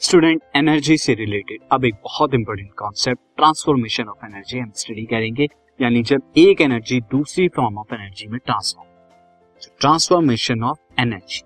Student energy से related अब एक बहुत important concept transformation of energy हम स्टडी करेंगे, यानी जब एक एनर्जी दूसरी फॉर्म ऑफ़ एनर्जी में transform transformation of energy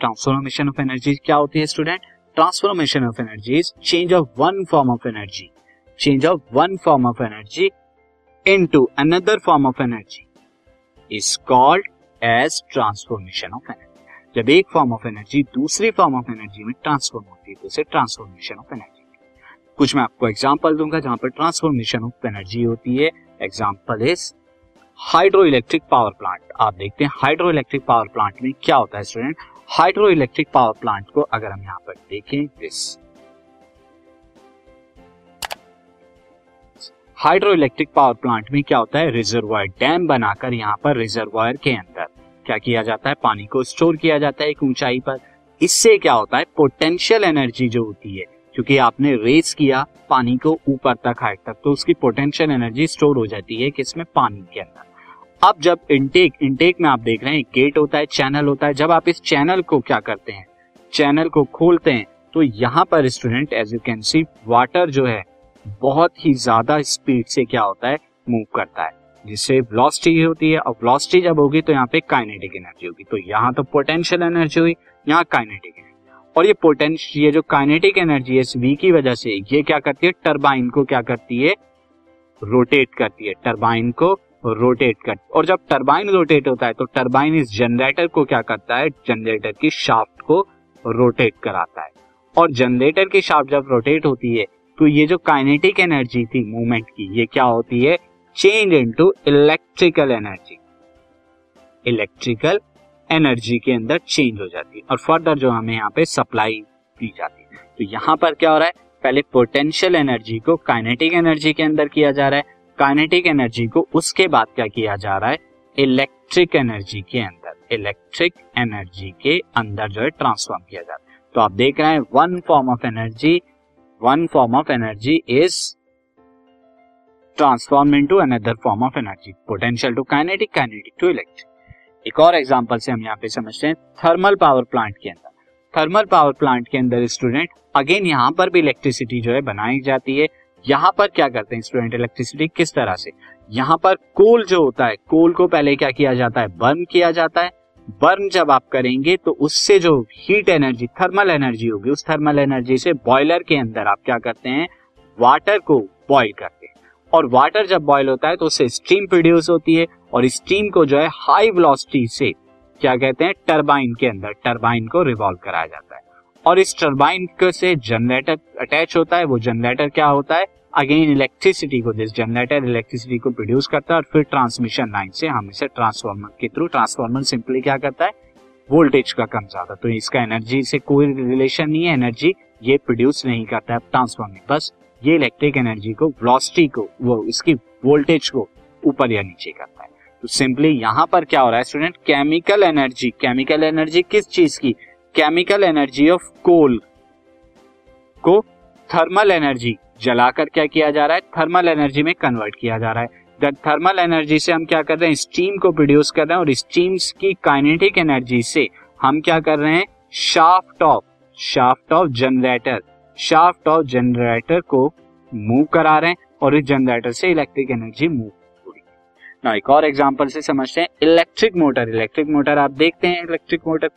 transformation of energy क्या होती है student transformation of energy is change of one form of energy change of one form of energy into another form of energy is called as transformation of energy जब एक form of energy दूसरी form of energy में transform होती है तो उसे transformation of energy कुछ मैं आपको एग्ज़ाम्पल दूँगा जहाँ पर ट्रांसफॉर्मेशन ऑफ़ एनर्जी होती है। Example is hydro electric power plant आप देखते हैं हाइड्रो इलेक्ट्रिक पावर प्लांट में क्या होता है student hydro electric power plant को अगर हम यहाँ पर देखें this hydro electric power plant में क्या होता है? रिजर्वायर डैम बनाकर यहाँ पर रिजर्वायर के अंदर। क्या किया जाता है? पानी को स्टोर किया जाता है एक ऊंचाई पर। इससे क्या होता है? पोटेंशियल एनर्जी जो होती है, क्योंकि आपने रेस किया पानी को ऊपर तक, हाइट तक तो उसकी पोटेंशियल एनर्जी स्टोर हो जाती है किसमें? पानी के अंदर। अब जब इनटेक इनटेक में आप देख रहे हैं गेट होता है चैनल होता है। जब आप इस चैनल को क्या करते हैं? चैनल को खोलते हैं तो यहाँ पर student as you can see water जो है, बहुत ही ज़्यादा स्पीड से क्या होता है? मूव करता है। जिससे वेलोसिटी होती है और वेलोसिटी जब होगी तो यहाँ पे काइनेटिक एनर्जी होगी। तो यहाँ तो पोटेंशियल एनर्जी हुई, यहाँ काइनेटिक एनर्जी और ये पोटेंशियल ये जो काइनेटिक एनर्जी है इस वी की वजह से, ये क्या करती है? टरबाइन को क्या करती है? रोटेट करती है। टरबाइन को रोटेट कर, और जब टरबाइन रोटेट होता है तो टरबाइन इस जनरेटर को क्या करता है? जनरेटर की शाफ्ट को रोटेट कराता है। और जनरेटर की शाफ्ट जब रोटेट होती है तो ये जो काइनेटिक एनर्जी थी मूवमेंट की, ये क्या होती है? Change into electrical energy electrical energy के अंदर चेंज हो जाती है और फर्दर जो हमें यहाँ पे सप्लाई दी जाती है। तो यहाँ पर क्या हो रहा है? पहले पोटेंशियल एनर्जी को काइनेटिक एनर्जी के अंदर किया जा रहा है। काइनेटिक एनर्जी को उसके बाद क्या किया जा रहा है? इलेक्ट्रिक एनर्जी के अंदर। इलेक्ट्रिक एनर्जी के अंदर जो है ट्रांसफॉर्म किया जाता है। तो आप देख रहे हैं one form of energy one form of energy is transform in into another form of energy potential to kinetic kinetic to electric एक और एग्जांपल से हम यहाँ पे समझते हैं थर्मल पावर प्लांट के अंदर। थर्मल पावर प्लांट के अंदर स्टूडेंट अगेन यहाँ पर भी इलेक्ट्रिसिटी जो है बनाई जाती है। यहाँ पर क्या करते हैं स्टूडेंट इलेक्ट्रिसिटी किस तरह से? यहाँ पर कोल जो होता है कोल को पहले क्या किया जाता है? बर्न किया जाता है। बर्न जब आप करेंगे तो उससे जो हीट एनर्जी थर्मल एनर्जी होगी, उस थर्मल एनर्जी से बॉयलर के अंदर आप क्या करते हैं? वाटर को बॉयल करते हैं। और वाटर जब बॉयल होता है तो उससे स्टीम प्रोड्यूस होती है और स्टीम को जो है हाई वेलोसिटी से, क्या कहते हैं टरबाइन के अंदर टरबाइन को रिवॉल्व कराया जाता है। और इस टरबाइन के से जनरेटर अटैच होता है, वो जनरेटर क्या होता है? अगेन इलेक्ट्रिसिटी को दिस जनरेटर इलेक्ट्रिसिटी को प्रोड्यूस करता है और फिर ट्रांसमिशन लाइन से हम इसे ट्रांसफॉर्मर के थ्रू ट्रांसफॉर्मर सिंपली क्या करता है? वोल्टेज का कम ज़्यादा। तो इसका एनर्जी से कोई रिलेशन नहीं है एनर्जी ये प्रोड्यूस नहीं करता है ट्रांसफॉर्मर बस ये इलेक्ट्रिक एनर्जी को वेलोसिटी को, वो इसकी वोल्टेज को ऊपर या नीचे करता है। तो सिंपली यहाँ पर क्या हो रहा है student chemical energy chemical energy किस चीज़ की? केमिकल एनर्जी ऑफ़ कोल को थर्मल एनर्जी जलाकर क्या किया जा रहा है? थर्मल एनर्जी में कन्वर्ट किया जा रहा है। थर्मल एनर्जी से हम क्या कर रहे हैं? स्टीम को प्रोड्यूस कर रहे हैं और स्टीम की काइनेटिक एनर्जी से हम क्या कर रहे हैं? Shaft of shaft of generator shaft of generator को मूव करा रहे हैं और इस जनरेटर से इलेक्ट्रिक एनर्जी मूव हो रही है। ना एक और एग्जांपल से समझते हैं इलेक्ट्रिक मोटर इलेक्ट्रिक मोटर आप देखते हैं इलेक्ट्रिक मोटर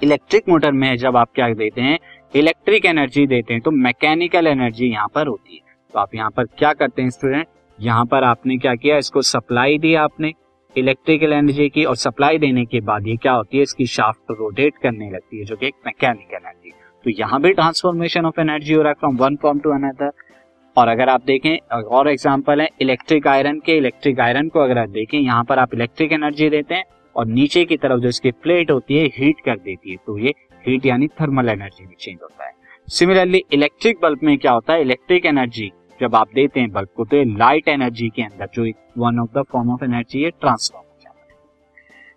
इलेक्ट्रिक मोटर में जब आप क्या देते हैं इलेक्ट्रिक एनर्जी देते हैं तो मैकेनिकल एनर्जी यहाँ पर होती है। तो आप यहाँ पर क्या करते हैं स्टूडेंट यहाँ पर आपने क्या किया, इसको सप्लाई दी आपने। इलेक्ट्रिकल एनर्जी की और सप्लाई देने के बाद ये क्या होती है, इसकी शाफ्ट रोटेट करने लगती है, जो कि एक मैकेनिकल एनर्जी तो यहाँ भी ट्रांसफॉर्मेशन ऑफ़ एनर्जी हो रहा है from one form to another और अगर आप देखें, और एग्ज़ाम्पल है इलेक्ट्रिक आयरन के इलेक्ट्रिक आयरन को अगर आप देखें, यहाँ पर आप इलेक्ट्रिक एनर्जी देते हैं और नीचे की तरफ़ जो इसकी प्लेट होती है हीट कर देती है। तो ये हीट यानी थर्मल एनर्जी में चेंज होता है। सिमिलरली इलेक्ट्रिक बल्ब में क्या होता है? इलेक्ट्रिक एनर्जी जब आप देते हैं बल्ब को तो लाइट एनर्जी के अंदर जो one of the form of energy है ट्रांसफॉर्म हो जाता है।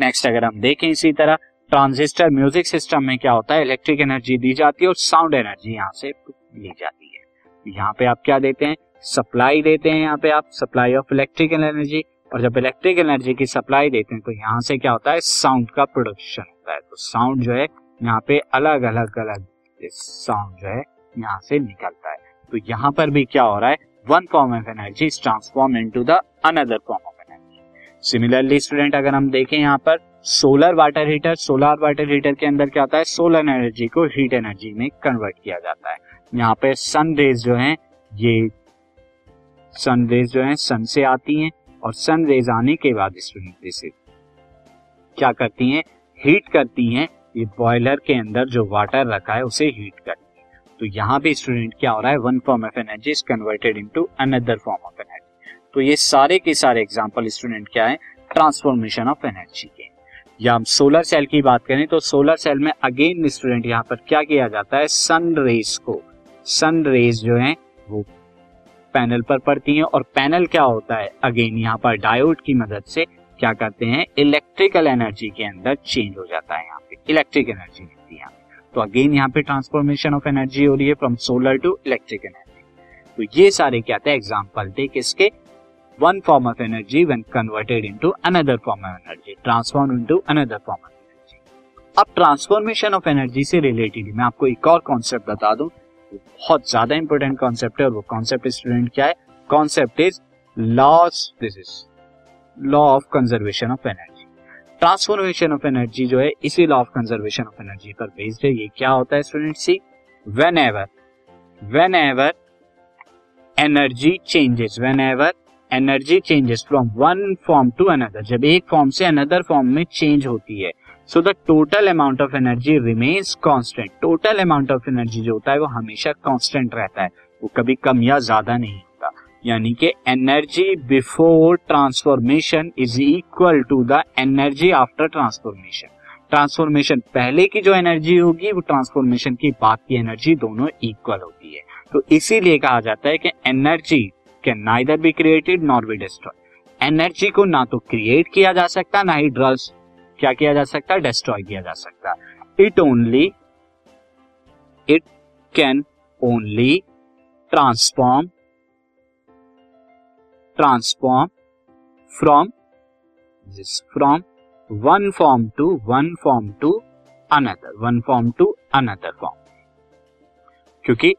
नेक्स्ट अगर हम देखें इसी तरह ट्रांजिस्टर म्यूज़िक सिस्टम में क्या होता है? इलेक्ट्रिक एनर्जी दी जाती है और साउंड एनर्जी यहाँ से ली जाती है। यहाँ पे आप क्या देते हैं? सप्लाई देते हैं यहाँ पे आप, सप्लाई ऑफ़ इलेक्ट्रिकल एनर्जी। और जब इलेक्ट्रिक एनर्जी की सप्लाई देते हैं तो यहाँ से क्या होता है? साउंड का प्रोडक्शन होता है। तो साउंड जो है, यहाँ पे अलग अलग अलग साउंड जो है, यहाँ से निकलता है। तो यहाँ पर भी क्या हो रहा है? One form of energy is transform into the another form of energy similarly student अगर हम देखें यहाँ पर solar water heater, solar water heater के अंदर क्या होता है? सोलर एनर्जी को हीट एनर्जी में कन्वर्ट किया जाता है। यहाँ पे सन रेज जो है, ये सन रेज जो है, सन से आती हैं और सन रेज आने के बाद स्टूडेंट इसे क्या करती हैं? हीट करती हैं। ये बॉयलर के अंदर जो वाटर रखा है, उसे हीट करती है। तो यहाँ पे स्टूडेंट क्या हो रहा है? One form of energy is converted into another form of energy. तो ये सारे के सारे एग्जांपल स्टूडेंट क्या है? ट्रांसफॉर्मेशन ऑफ़ एनर्जी या हम सोलर सेल की बात करें तो सोलर सेल में अगेन स्टूडेंट यहाँ पर क्या किया जाता है? सन रेस को सन रेज जो है, वो पैनल पर पड़ती हैं और पैनल क्या होता है? अगेन यहाँ पर डायोड की मदद से क्या करते हैं? इलेक्ट्रिकल एनर्जी के अंदर चेंज हो जाता है यहाँ पे इलेक्ट्रिक एनर्जी मिलती है तो अगेन यहाँ पे ट्रांसफॉर्मेशन ऑफ़ एनर्जी हो रही है from solar to electric energy तो ये सारे क्या थे? एग्ज़ाम्पल थे किसके? One form of energy when converted into another form of energy transform into another form of energy अब ट्रांसफॉर्मेशन ऑफ़ एनर्जी से रिलेटेड मैं आपको एक और कॉन्सेप्ट बता दूँ। बहुत ज़्यादा इंपॉर्टेंट कॉन्सेप्ट है और वो कॉन्सेप्ट स्टूडेंट क्या है? Concept is laws this is law of conservation of energy transformation of energy जो है, इसी law of conservation of energy पर बेस्ड है। ये क्या होता है student see whenever whenever energy changes whenever energy changes from one form to another. जब एक फॉर्म से अनदर फॉर्म में चेंज होती है so the total amount of energy remains constant total amount of energy जो होता है वो हमेशा कांस्टेंट रहता है। वो कभी कम या ज़्यादा नहीं होता। यानी कि energy before transformation is equal to the energy after transformation transformation पहले की जो एनर्जी होगी, वो ट्रांसफॉर्मेशन की बाद की एनर्जी दोनों इक्वल होती है। तो इसीलिए कहा जाता है कि energy can neither be created nor be destroy energy को ना तो क्रिएट किया जा सकता, ना ही ड्रग्स क्या किया जा सकता? है डिस्ट्रॉय किया जा सकता। It only it can only transform transform from from one form to one form to another one form to another form क्योंकि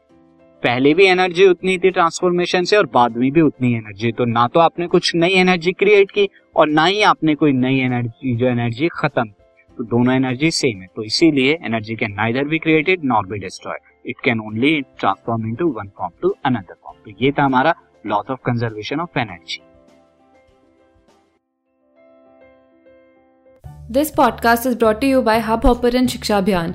पहले भी एनर्जी उतनी थी ट्रांसफॉर्मेशन से और बाद में भी उतनी एनर्जी। तो ना तो आपने कुछ नई एनर्जी क्रिएट की और ना ही आपने कोई नई एनर्जी, जो एनर्जी खत्म तो दोनों एनर्जी सेम है। तो इसीलिए energy can neither be created nor be destroy it can only transform into one form to another form तो ये था हमारा laws of conservation of energy this podcast is brought you by Hub Hopper शिक्षा अभियान